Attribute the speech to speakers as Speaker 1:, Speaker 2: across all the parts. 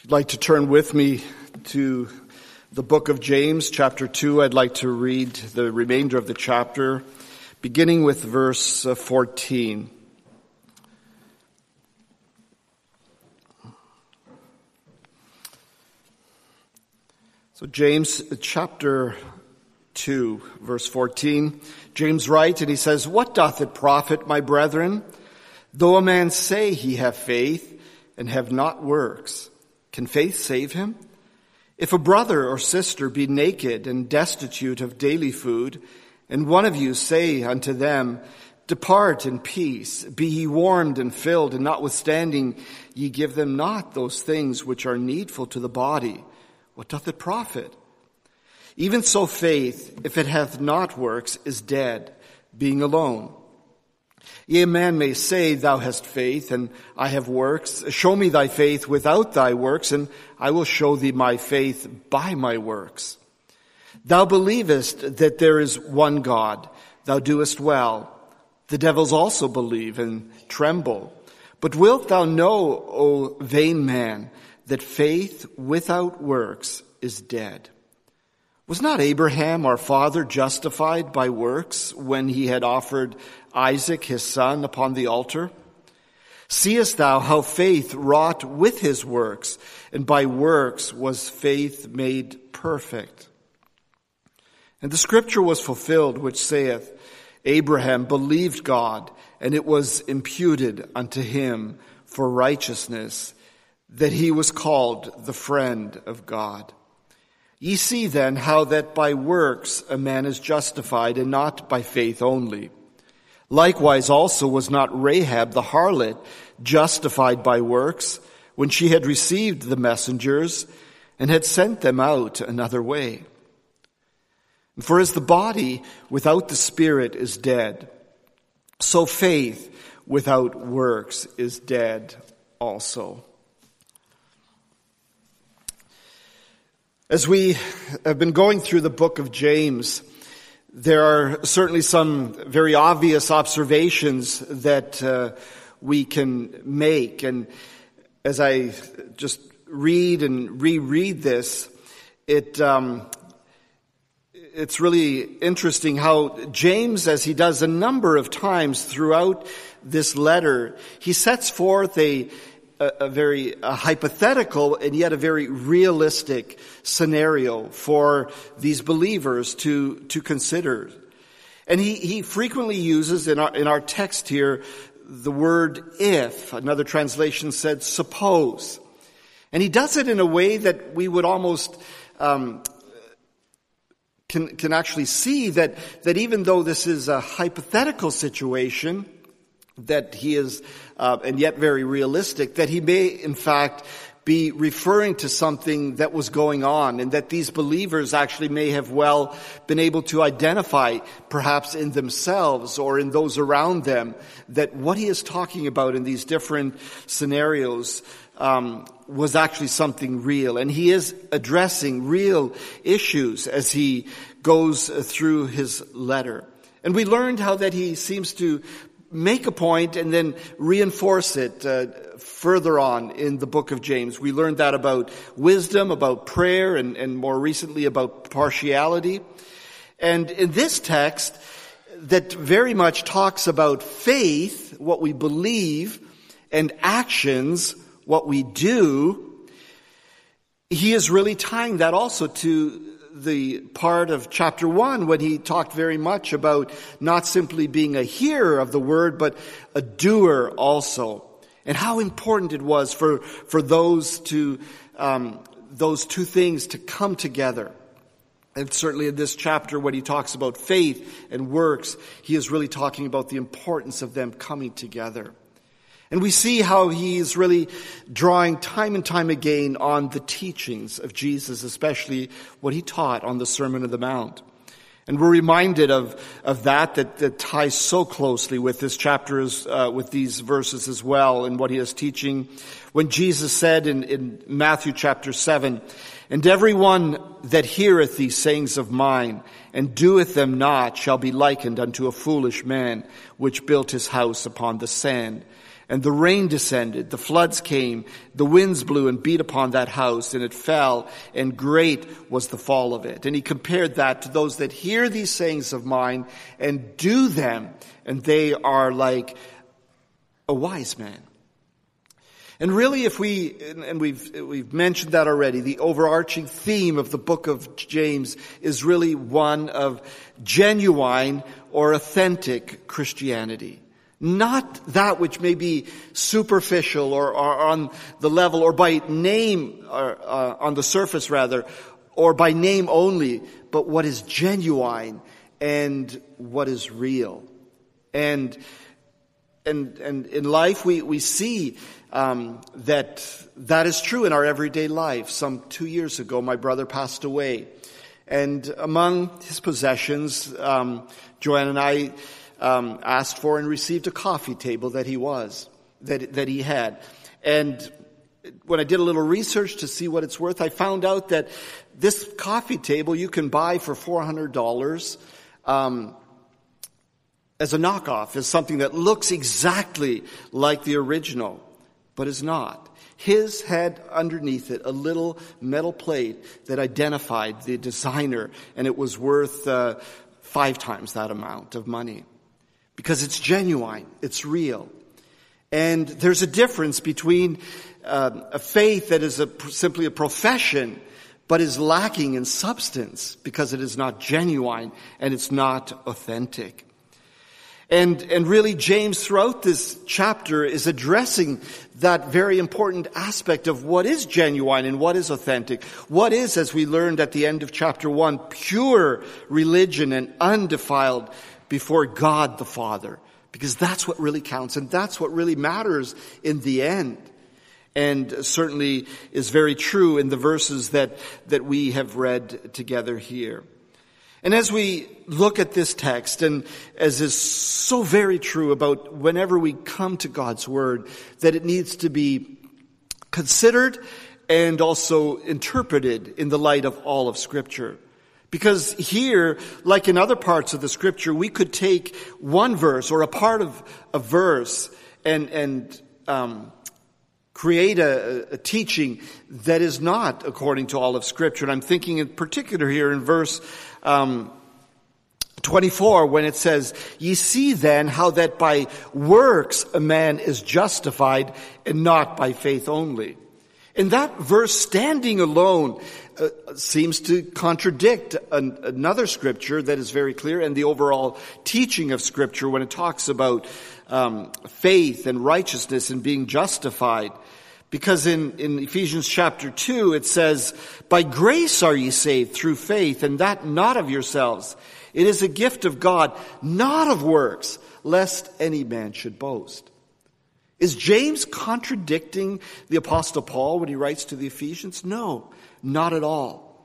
Speaker 1: If you'd like to turn with me to the book of James, chapter 2, I'd like to read the remainder of the chapter, beginning with verse uh, 14. So, James chapter 2, verse 14. James writes, and he says, What doth it profit, my brethren, though a man say he have faith and have not works? Can faith save him? If a brother or sister be naked and destitute of daily food, and one of you say unto them, Depart in peace, be ye warmed and filled, and notwithstanding ye give them not those things which are needful to the body, what doth it profit? Even so faith, if it hath not works, is dead, being alone. Yea, man may say, Thou hast faith, and I have works. Show me thy faith without thy works, and I will show thee my faith by my works. Thou believest that there is one God. Thou doest well. The devils also believe and tremble. But wilt thou know, O vain man, that faith without works is dead? Was not Abraham our father justified by works when he had offered Isaac his son upon the altar? Seest thou how faith wrought with his works, and by works was faith made perfect? And the scripture was fulfilled which saith, Abraham believed God, and it was imputed unto him for righteousness, that he was called the friend of God. Ye see then how that by works a man is justified and not by faith only. Likewise also was not Rahab the harlot justified by works when she had received the messengers and had sent them out another way. For as the body without the spirit is dead, so faith without works is dead also. As we have been going through the book of James, there are certainly some very obvious observations that uh, we can make. And as I just read and reread this, it, um, it's really interesting how James, as he does a number of times throughout this letter, he sets forth a, a, a very a hypothetical and yet a very realistic scenario for these believers to, to consider. And he, he frequently uses in our, in our text here the word if. Another translation said suppose. And he does it in a way that we would almost um, can, can actually see that, that even though this is a hypothetical situation, that he is, uh, and yet very realistic, that he may in fact be referring to something that was going on and that these believers actually may have well been able to identify perhaps in themselves or in those around them that what he is talking about in these different scenarios um, was actually something real. And he is addressing real issues as he goes through his letter. And we learned how that he seems to make a point and then reinforce it uh, further on in the book of James. We learned that about wisdom, about prayer, and, and more recently about partiality. And in this text, that very much talks about faith, what we believe, and actions, what we do, he is really tying that also to the part of chapter one when he talked very much about not simply being a hearer of the word, but a doer also. And how important it was for, for those to, um, those two things to come together. And certainly in this chapter, when he talks about faith and works, he is really talking about the importance of them coming together. And we see how he is really drawing time and time again on the teachings of Jesus, especially what he taught on the Sermon of the Mount. And we're reminded of, of that, that, that ties so closely with this chapter, uh, with these verses as well, and what he is teaching. When Jesus said in, in Matthew chapter 7, And everyone that heareth these sayings of mine, and doeth them not, shall be likened unto a foolish man, which built his house upon the sand. And the rain descended, the floods came, the winds blew and beat upon that house, and it fell, and great was the fall of it. And he compared that to those that hear these sayings of mine and do them, and they are like a wise man. And really, if we, and we've, we've mentioned that already, the overarching theme of the book of James is really one of genuine or authentic Christianity. Not that which may be superficial or, or on the level or by name, or, uh, on the surface rather, or by name only, but what is genuine and what is real. And, and, and in life we, we see um, that that is true in our everyday life. Some two years ago, my brother passed away. And among his possessions, um, Joanne and I um, asked for and received a coffee table that he was, that, that he had. And when I did a little research to see what it's worth, I found out that this coffee table you can buy for $400 um, as a knockoff, as something that looks exactly like the original, but is not. His had underneath it a little metal plate that identified the designer, and it was worth uh, five times that amount of money because it's genuine, it's real. And there's a difference between uh, a faith that is a, simply a profession, but is lacking in substance because it is not genuine and it's not authentic. And, and really James throughout this chapter is addressing that very important aspect of what is genuine and what is authentic. What is, as we learned at the end of chapter one, pure religion and undefiled before God the Father. Because that's what really counts and that's what really matters in the end. And certainly is very true in the verses that, that we have read together here. And as we look at this text, and as is so very true about whenever we come to God's Word, that it needs to be considered and also interpreted in the light of all of Scripture. Because here, like in other parts of the scripture, we could take one verse or a part of a verse and, and, um, create a, a, teaching that is not according to all of scripture. And I'm thinking in particular here in verse, um, 24 when it says, Ye see then how that by works a man is justified and not by faith only. And that verse standing alone uh, seems to contradict an, another scripture that is very clear and the overall teaching of scripture when it talks about um, faith and righteousness and being justified. Because in, in Ephesians chapter 2 it says, By grace are ye saved through faith, and that not of yourselves. It is a gift of God, not of works, lest any man should boast. Is James contradicting the apostle Paul when he writes to the Ephesians? No, not at all.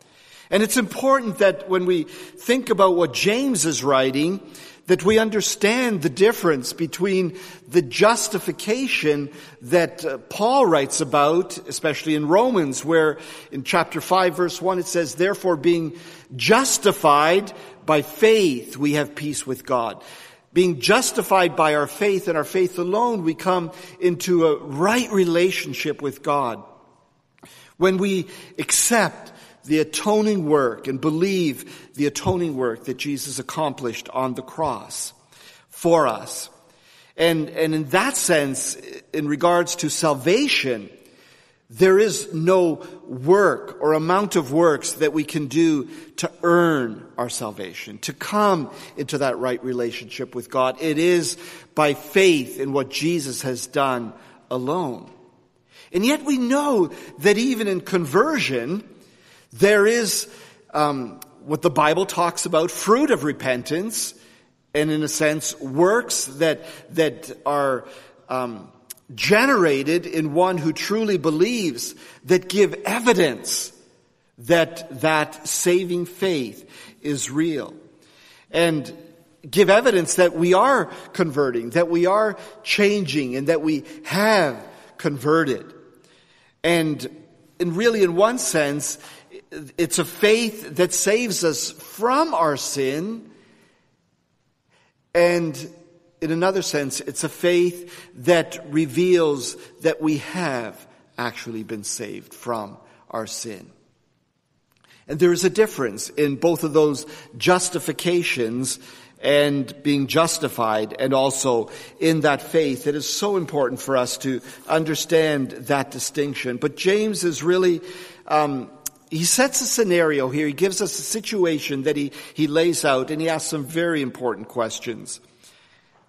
Speaker 1: And it's important that when we think about what James is writing, that we understand the difference between the justification that uh, Paul writes about, especially in Romans, where in chapter 5 verse 1 it says, therefore being justified by faith, we have peace with God. Being justified by our faith and our faith alone, we come into a right relationship with God. When we accept the atoning work and believe the atoning work that Jesus accomplished on the cross for us. And, and in that sense, in regards to salvation, there is no work or amount of works that we can do to earn our salvation, to come into that right relationship with God. It is by faith in what Jesus has done alone. And yet we know that even in conversion, there is um, what the Bible talks about, fruit of repentance, and in a sense, works that that are um, generated in one who truly believes that give evidence that that saving faith is real. And give evidence that we are converting, that we are changing, and that we have converted. And, and really in one sense, it's a faith that saves us from our sin and in another sense, it's a faith that reveals that we have actually been saved from our sin. And there is a difference in both of those justifications and being justified and also in that faith. It is so important for us to understand that distinction. But James is really, um, he sets a scenario here. He gives us a situation that he, he lays out and he asks some very important questions.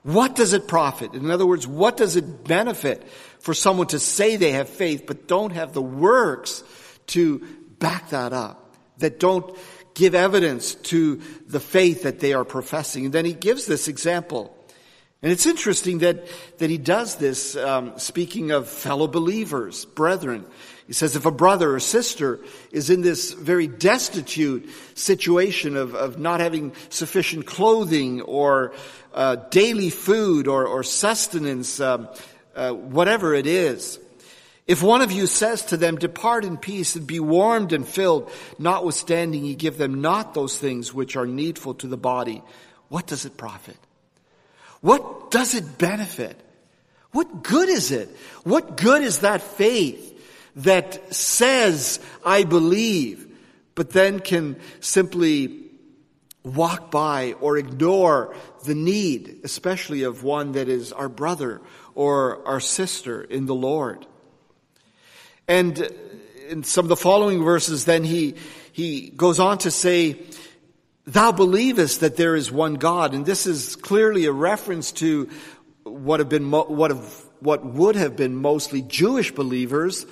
Speaker 1: What does it profit? In other words, what does it benefit for someone to say they have faith but don't have the works to back that up? That don't give evidence to the faith that they are professing. And then he gives this example. And it's interesting that, that he does this, um, speaking of fellow believers, brethren. He says if a brother or sister is in this very destitute situation of, of not having sufficient clothing or uh, daily food or, or sustenance, um, uh, whatever it is, if one of you says to them, depart in peace and be warmed and filled, notwithstanding ye give them not those things which are needful to the body, what does it profit? What does it benefit? What good is it? What good is that faith that says, I believe, but then can simply walk by or ignore the need, especially of one that is our brother or our sister in the Lord? And in some of the following verses, then he, he goes on to say, Thou believest that there is one God. And this is clearly a reference to what have been, what have, what would have been mostly Jewish believers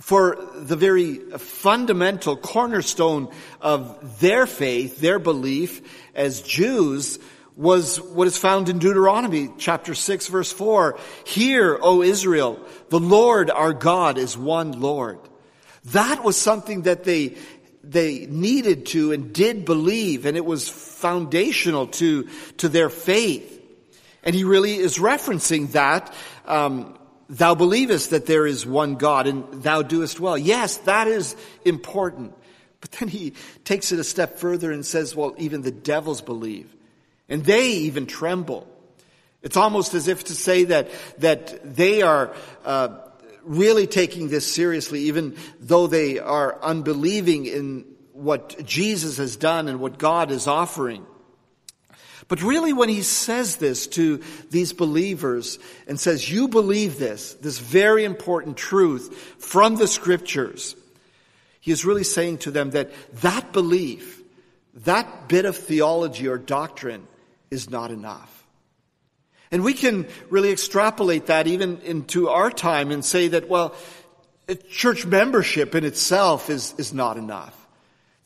Speaker 1: for the very fundamental cornerstone of their faith, their belief as Jews was what is found in Deuteronomy chapter 6 verse 4. Hear, O Israel, the Lord our God is one Lord. That was something that they, they needed to and did believe and it was foundational to, to their faith. And he really is referencing that, um, thou believest that there is one God and thou doest well. Yes, that is important. But then he takes it a step further and says, well, even the devils believe. And they even tremble. It's almost as if to say that, that they are uh, really taking this seriously, even though they are unbelieving in what Jesus has done and what God is offering. But really when he says this to these believers and says, you believe this, this very important truth from the scriptures, he is really saying to them that that belief, that bit of theology or doctrine is not enough. And we can really extrapolate that even into our time and say that, well, church membership in itself is, is not enough.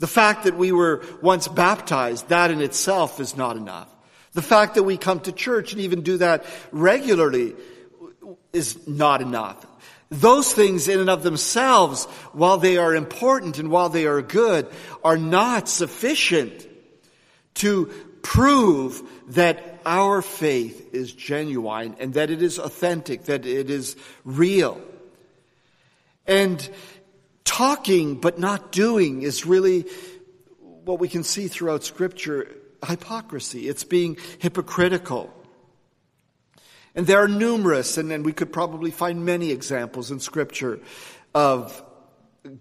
Speaker 1: The fact that we were once baptized, that in itself is not enough. The fact that we come to church and even do that regularly is not enough. Those things in and of themselves, while they are important and while they are good, are not sufficient to prove that our faith is genuine and that it is authentic, that it is real. And talking but not doing is really what we can see throughout scripture hypocrisy. It's being hypocritical. And there are numerous, and, we could probably find many examples in scripture of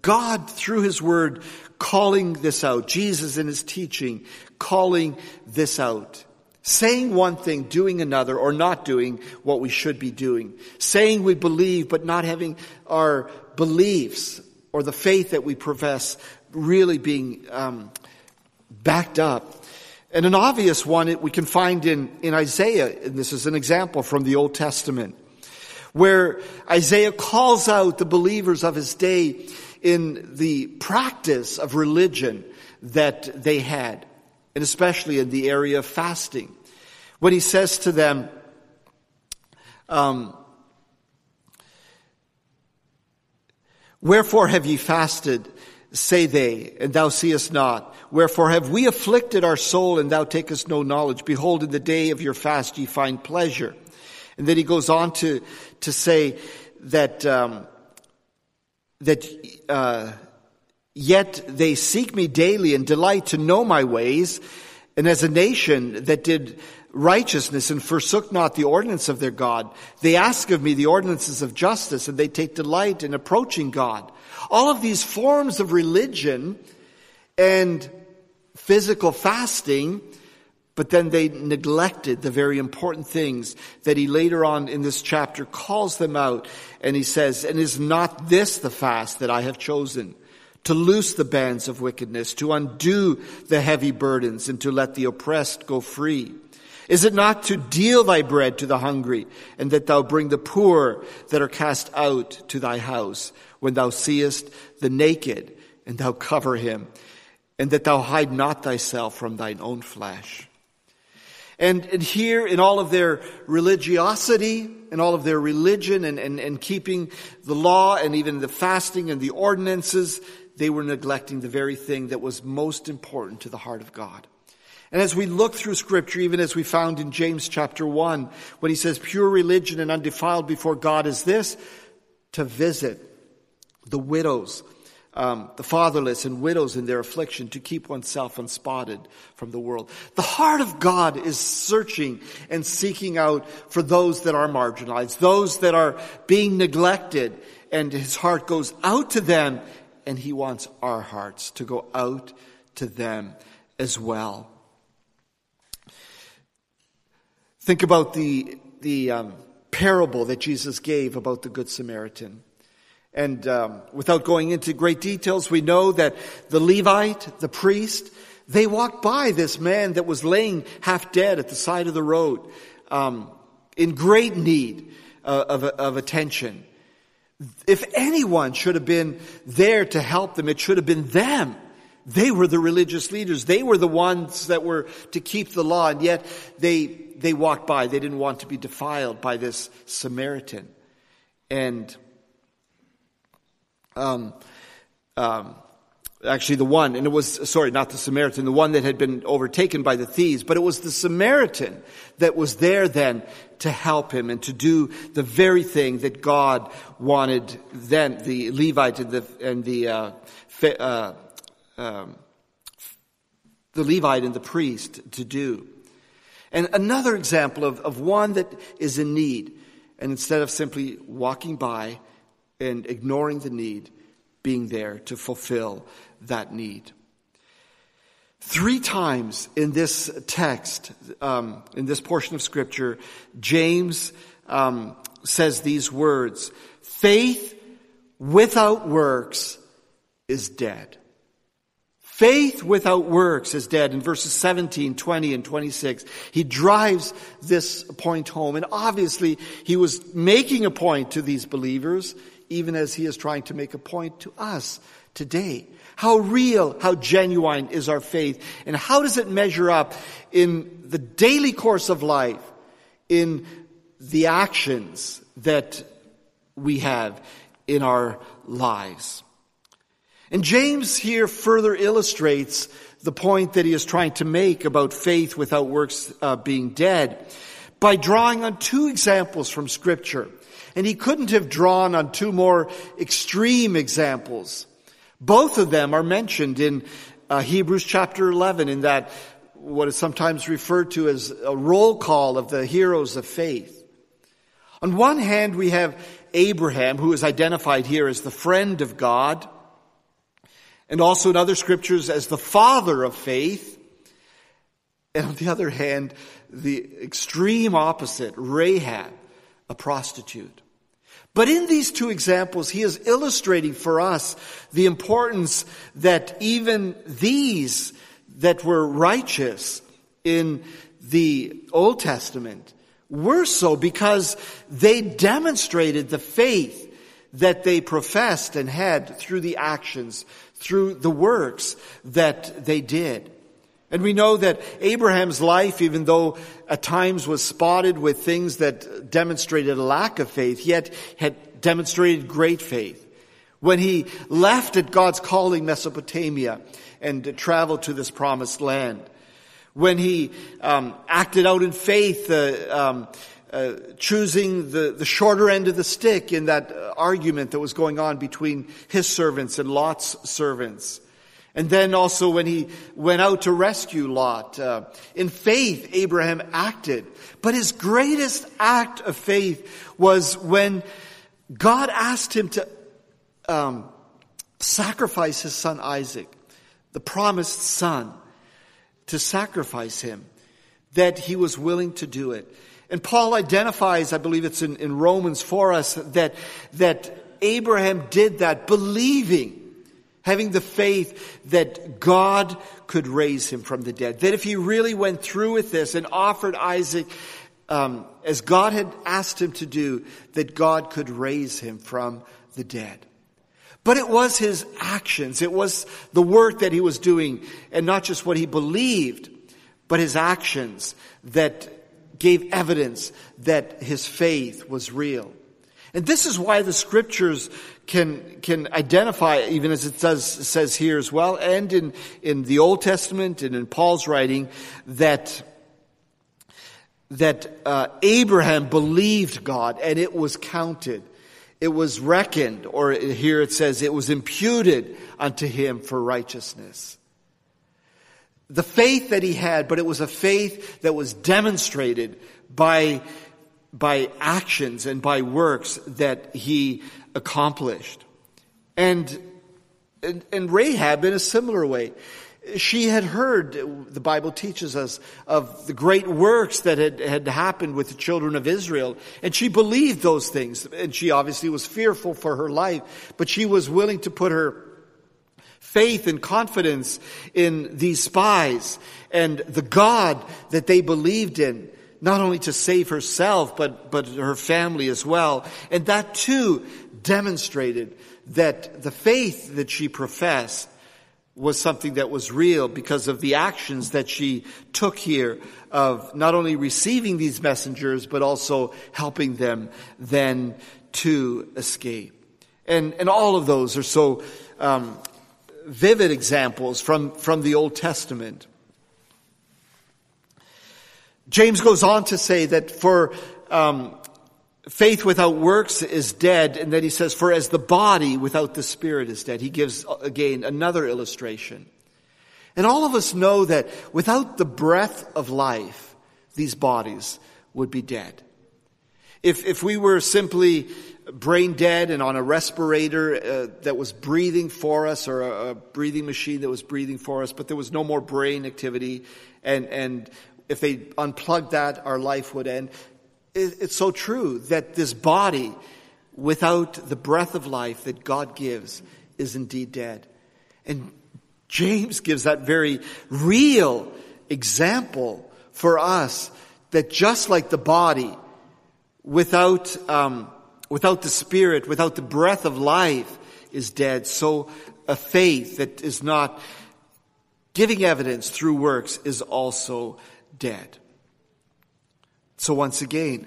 Speaker 1: God, through His Word, calling this out. Jesus in His teaching, calling this out. Saying one thing, doing another, or not doing what we should be doing. Saying we believe, but not having our beliefs or the faith that we profess really being um, backed up. And an obvious one we can find in, in Isaiah, and this is an example from the Old Testament, where Isaiah calls out the believers of his day in the practice of religion that they had, and especially in the area of fasting. When he says to them, um, Wherefore have ye fasted, say they, and thou seest not? Wherefore have we afflicted our soul, and thou takest no knowledge? Behold, in the day of your fast ye find pleasure. And then he goes on to, to say that, um, that uh, yet they seek me daily and delight to know my ways. And as a nation that did righteousness and forsook not the ordinance of their God. They ask of me the ordinances of justice and they take delight in approaching God. All of these forms of religion and physical fasting, but then they neglected the very important things that he later on in this chapter calls them out and he says, and is not this the fast that I have chosen? To loose the bands of wickedness, to undo the heavy burdens, and to let the oppressed go free is it not to deal thy bread to the hungry, and that thou bring the poor that are cast out to thy house, when thou seest the naked, and thou cover him, and that thou hide not thyself from thine own flesh? And, and here, in all of their religiosity, in all of their religion, and, and, and keeping the law, and even the fasting and the ordinances, they were neglecting the very thing that was most important to the heart of God. And as we look through scripture, even as we found in James chapter 1, when he says pure religion and undefiled before God is this, to visit the widows, um, the fatherless and widows in their affliction, to keep oneself unspotted from the world. The heart of God is searching and seeking out for those that are marginalized, those that are being neglected, and his heart goes out to them, and he wants our hearts to go out to them as well. Think about the, the um, parable that Jesus gave about the Good Samaritan. And um, without going into great details, we know that the Levite, the priest, they walked by this man that was laying half dead at the side of the road, um, in great need uh, of, of attention. If anyone should have been there to help them, it should have been them. They were the religious leaders. They were the ones that were to keep the law, and yet they, they walked by. They didn't want to be defiled by this Samaritan. And, um, um, actually the one, and it was, sorry, not the Samaritan, the one that had been overtaken by the thieves, but it was the Samaritan that was there then to help him and to do the very thing that God wanted then, the Levite and the, and the, uh, uh, um, the Levite and the priest to do. And another example of, of one that is in need, and instead of simply walking by and ignoring the need, being there to fulfill that need. Three times in this text, um, in this portion of Scripture, James um, says these words Faith without works is dead. Faith without works is dead in verses 17, 20, and 26. He drives this point home. And obviously, he was making a point to these believers, even as he is trying to make a point to us today. How real, how genuine is our faith? And how does it measure up in the daily course of life, in the actions that we have in our lives? And James here further illustrates the point that he is trying to make about faith without works uh, being dead by drawing on two examples from scripture. And he couldn't have drawn on two more extreme examples. Both of them are mentioned in uh, Hebrews chapter 11 in that what is sometimes referred to as a roll call of the heroes of faith. On one hand, we have Abraham, who is identified here as the friend of God and also in other scriptures as the father of faith. And on the other hand, the extreme opposite, Rahab, a prostitute. But in these two examples, he is illustrating for us the importance that even these that were righteous in the Old Testament were so because they demonstrated the faith that they professed and had through the actions through the works that they did. And we know that Abraham's life, even though at times was spotted with things that demonstrated a lack of faith, yet had demonstrated great faith. When he left at God's calling Mesopotamia and traveled to this promised land. When he um, acted out in faith, uh, um, uh, choosing the, the shorter end of the stick in that uh, argument that was going on between his servants and Lot's servants. And then also when he went out to rescue Lot, uh, in faith, Abraham acted. But his greatest act of faith was when God asked him to um, sacrifice his son Isaac, the promised son, to sacrifice him, that he was willing to do it. And Paul identifies, I believe it's in, in Romans for us, that, that Abraham did that believing having the faith that God could raise him from the dead. That if he really went through with this and offered Isaac um, as God had asked him to do, that God could raise him from the dead. But it was his actions, it was the work that he was doing, and not just what he believed, but his actions that gave evidence that his faith was real. And this is why the scriptures can, can identify, even as it does, says here as well, and in, in the Old Testament and in Paul's writing, that, that uh, Abraham believed God and it was counted. It was reckoned, or here it says, it was imputed unto him for righteousness. The faith that he had, but it was a faith that was demonstrated by by actions and by works that he accomplished. And, and, and Rahab in a similar way. She had heard, the Bible teaches us, of the great works that had, had happened with the children of Israel. And she believed those things. And she obviously was fearful for her life, but she was willing to put her faith and confidence in these spies and the God that they believed in not only to save herself, but, but her family as well. And that too demonstrated that the faith that she professed was something that was real because of the actions that she took here of not only receiving these messengers, but also helping them then to escape. And, and all of those are so um, vivid examples from, from the Old Testament. James goes on to say that for um, faith without works is dead, and then he says, "For as the body without the spirit is dead." He gives again another illustration, and all of us know that without the breath of life, these bodies would be dead. If if we were simply brain dead and on a respirator uh, that was breathing for us, or a, a breathing machine that was breathing for us, but there was no more brain activity, and and if they unplugged that, our life would end. It's so true that this body, without the breath of life that God gives, is indeed dead. And James gives that very real example for us that just like the body, without, um, without the spirit, without the breath of life is dead, so a faith that is not giving evidence through works is also dead. So once again,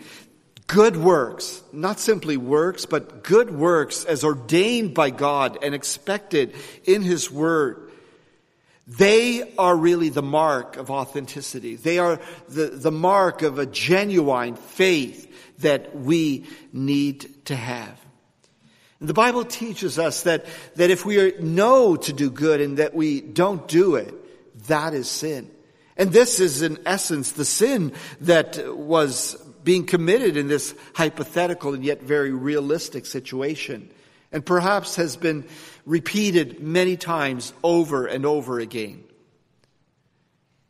Speaker 1: good works, not simply works, but good works as ordained by God and expected in His Word, they are really the mark of authenticity. They are the, the mark of a genuine faith that we need to have. The Bible teaches us that, that if we know to do good and that we don't do it, that is sin. And this is in essence the sin that was being committed in this hypothetical and yet very realistic situation. And perhaps has been repeated many times over and over again.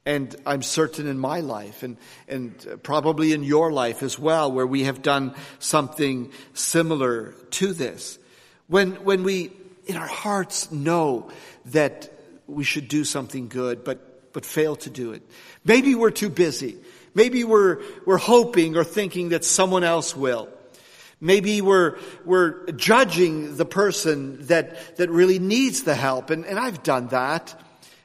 Speaker 1: And I'm certain in my life and, and probably in your life as well, where we have done something similar to this. When, when we in our hearts know that we should do something good, but but fail to do it. Maybe we're too busy. Maybe we're, we're hoping or thinking that someone else will. Maybe we're, we're judging the person that, that really needs the help. And, and I've done that.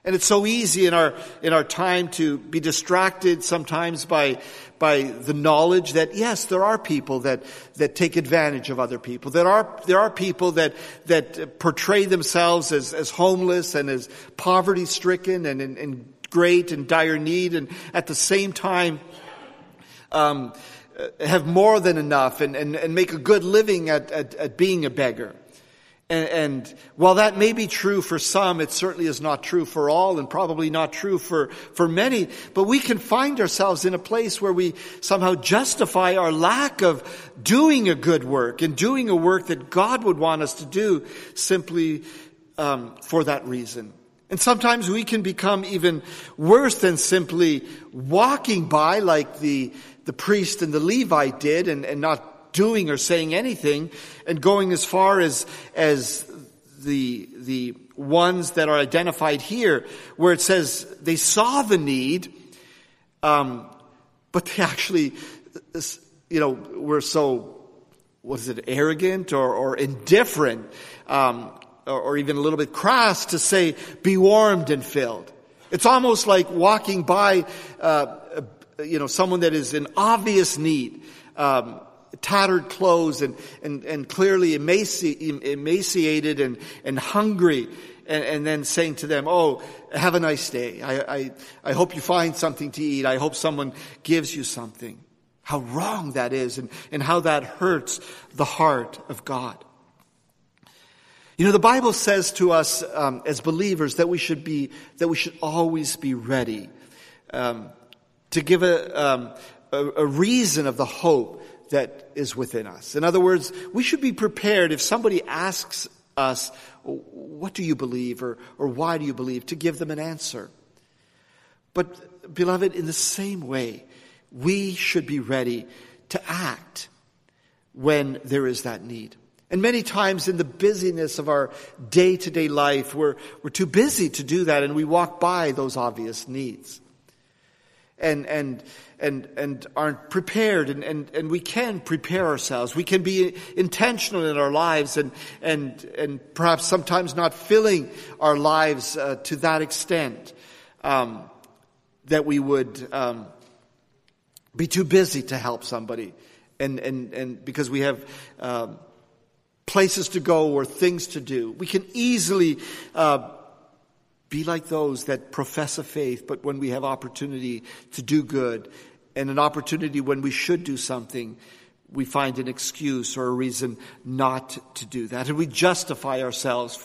Speaker 1: And it's so easy in our, in our time to be distracted sometimes by, by the knowledge that yes, there are people that, that take advantage of other people. There are, there are people that, that portray themselves as, as homeless and as poverty stricken and in, great and dire need and at the same time um, have more than enough and, and, and make a good living at, at, at being a beggar. And, and, while that may be true for some, it certainly is not true for all and probably not true for, for many. But we can find ourselves in a place where we somehow justify our lack of doing a good work and doing a work that God would want us to do simply um, for that reason. And sometimes we can become even worse than simply walking by like the, the priest and the Levite did and, and doing or saying anything and going as far as, as the, the ones that are identified here where it says they saw the need, um, but they actually, you know, were so, was it arrogant or, or indifferent, um, or, or even a little bit crass to say, be warmed and filled. It's almost like walking by, uh, you know, someone that is in obvious need. Um, tattered clothes and, and, and clearly emaci- emaciated and, and hungry and, and, then saying to them, oh, have a nice day. I, I, I hope you find something to eat. I hope someone gives you something. How wrong that is and, and how that hurts the heart of God. You know, the Bible says to us um, as believers that we should be, that we should always be ready um, to give a, um, a, a reason of the hope that is within us. In other words, we should be prepared if somebody asks us, what do you believe or, or why do you believe, to give them an answer. But beloved, in the same way, we should be ready to act when there is that need. And many times in the busyness of our day to day life, we're, we're too busy to do that and we walk by those obvious needs and, and, and, and aren't prepared and, and, and we can prepare ourselves. We can be intentional in our lives and, and, and perhaps sometimes not filling our lives uh, to that extent um, that we would um, be too busy to help somebody and, and, and because we have um, places to go or things to do. We can easily uh, be like those that profess a faith, but when we have opportunity to do good and an opportunity when we should do something, we find an excuse or a reason not to do that. And we justify ourselves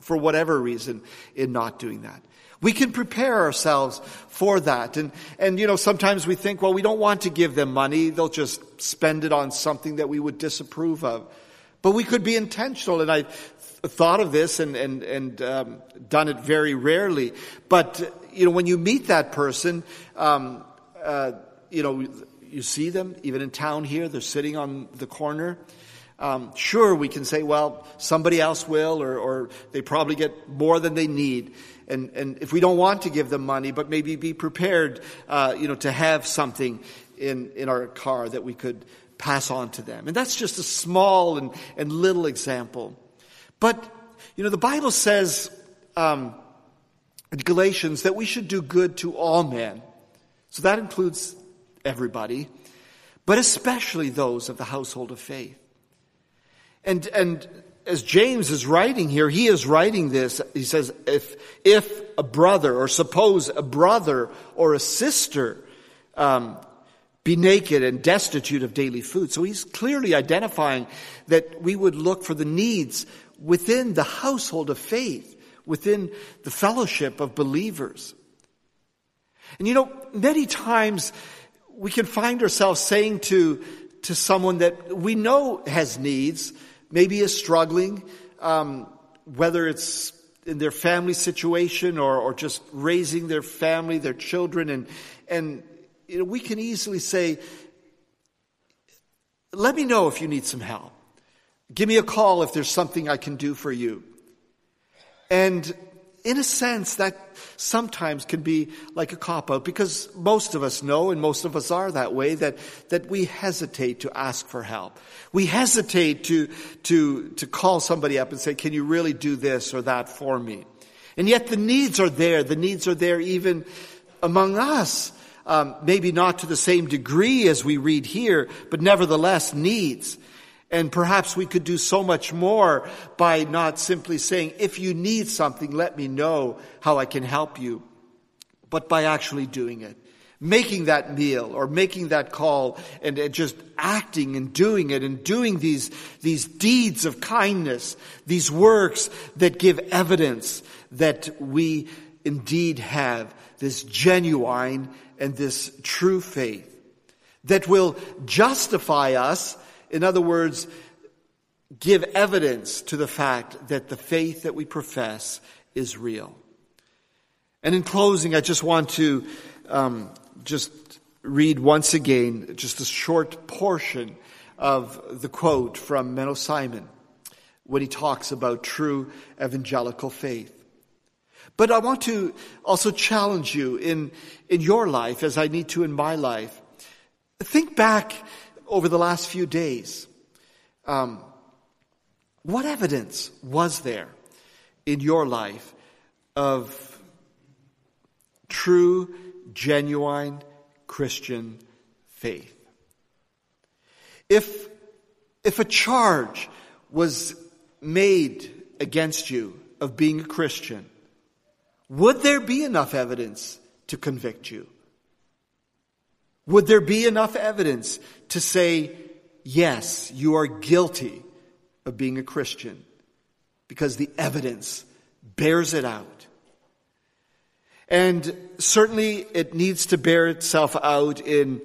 Speaker 1: for whatever reason in not doing that. We can prepare ourselves for that. And, and, you know, sometimes we think, well, we don't want to give them money. They'll just spend it on something that we would disapprove of. But we could be intentional. And I thought of this and, and, and um, done it very rarely. But, you know, when you meet that person, um, uh, you know, you see them, even in town here, they're sitting on the corner. Um, sure, we can say, well, somebody else will, or, or they probably get more than they need. And, and if we don't want to give them money, but maybe be prepared, uh, you know, to have something in, in our car that we could pass on to them. And that's just a small and, and little example. But, you know, the Bible says um, in Galatians that we should do good to all men. So that includes everybody, but especially those of the household of faith. And, and as James is writing here, he is writing this. He says, if, if a brother, or suppose a brother or a sister, um, be naked and destitute of daily food. So he's clearly identifying that we would look for the needs within the household of faith, within the fellowship of believers. And you know, many times we can find ourselves saying to, to someone that we know has needs, maybe is struggling, um, whether it's in their family situation or, or just raising their family, their children, and, and you know, we can easily say, let me know if you need some help. Give me a call if there's something I can do for you. And in a sense, that sometimes can be like a cop out because most of us know and most of us are that way that, that we hesitate to ask for help. We hesitate to, to, to call somebody up and say, can you really do this or that for me? And yet the needs are there. The needs are there even among us. Um, maybe not to the same degree as we read here, but nevertheless needs. And perhaps we could do so much more by not simply saying, if you need something, let me know how I can help you, but by actually doing it, making that meal or making that call and, and just acting and doing it and doing these, these deeds of kindness, these works that give evidence that we indeed have this genuine and this true faith that will justify us. In other words, give evidence to the fact that the faith that we profess is real. And in closing, I just want to um, just read once again just a short portion of the quote from Menno Simon when he talks about true evangelical faith. But I want to also challenge you in, in your life, as I need to in my life. Think back over the last few days. Um, what evidence was there in your life of true, genuine Christian faith? If, if a charge was made against you of being a Christian, would there be enough evidence to convict you? Would there be enough evidence to say, yes, you are guilty of being a Christian? Because the evidence bears it out. And certainly it needs to bear itself out in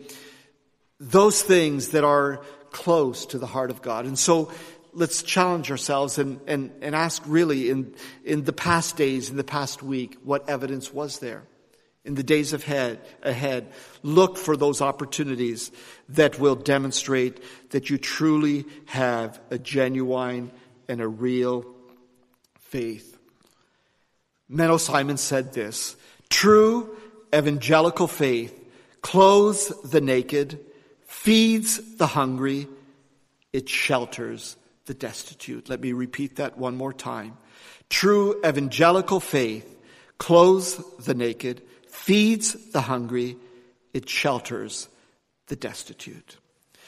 Speaker 1: those things that are close to the heart of God. And so let's challenge ourselves and, and, and ask really in, in the past days, in the past week, what evidence was there? In the days ahead, ahead, look for those opportunities that will demonstrate that you truly have a genuine and a real faith. Menno Simons said this, true evangelical faith clothes the naked, feeds the hungry, it shelters the destitute. Let me repeat that one more time. True evangelical faith clothes the naked, feeds the hungry, it shelters the destitute.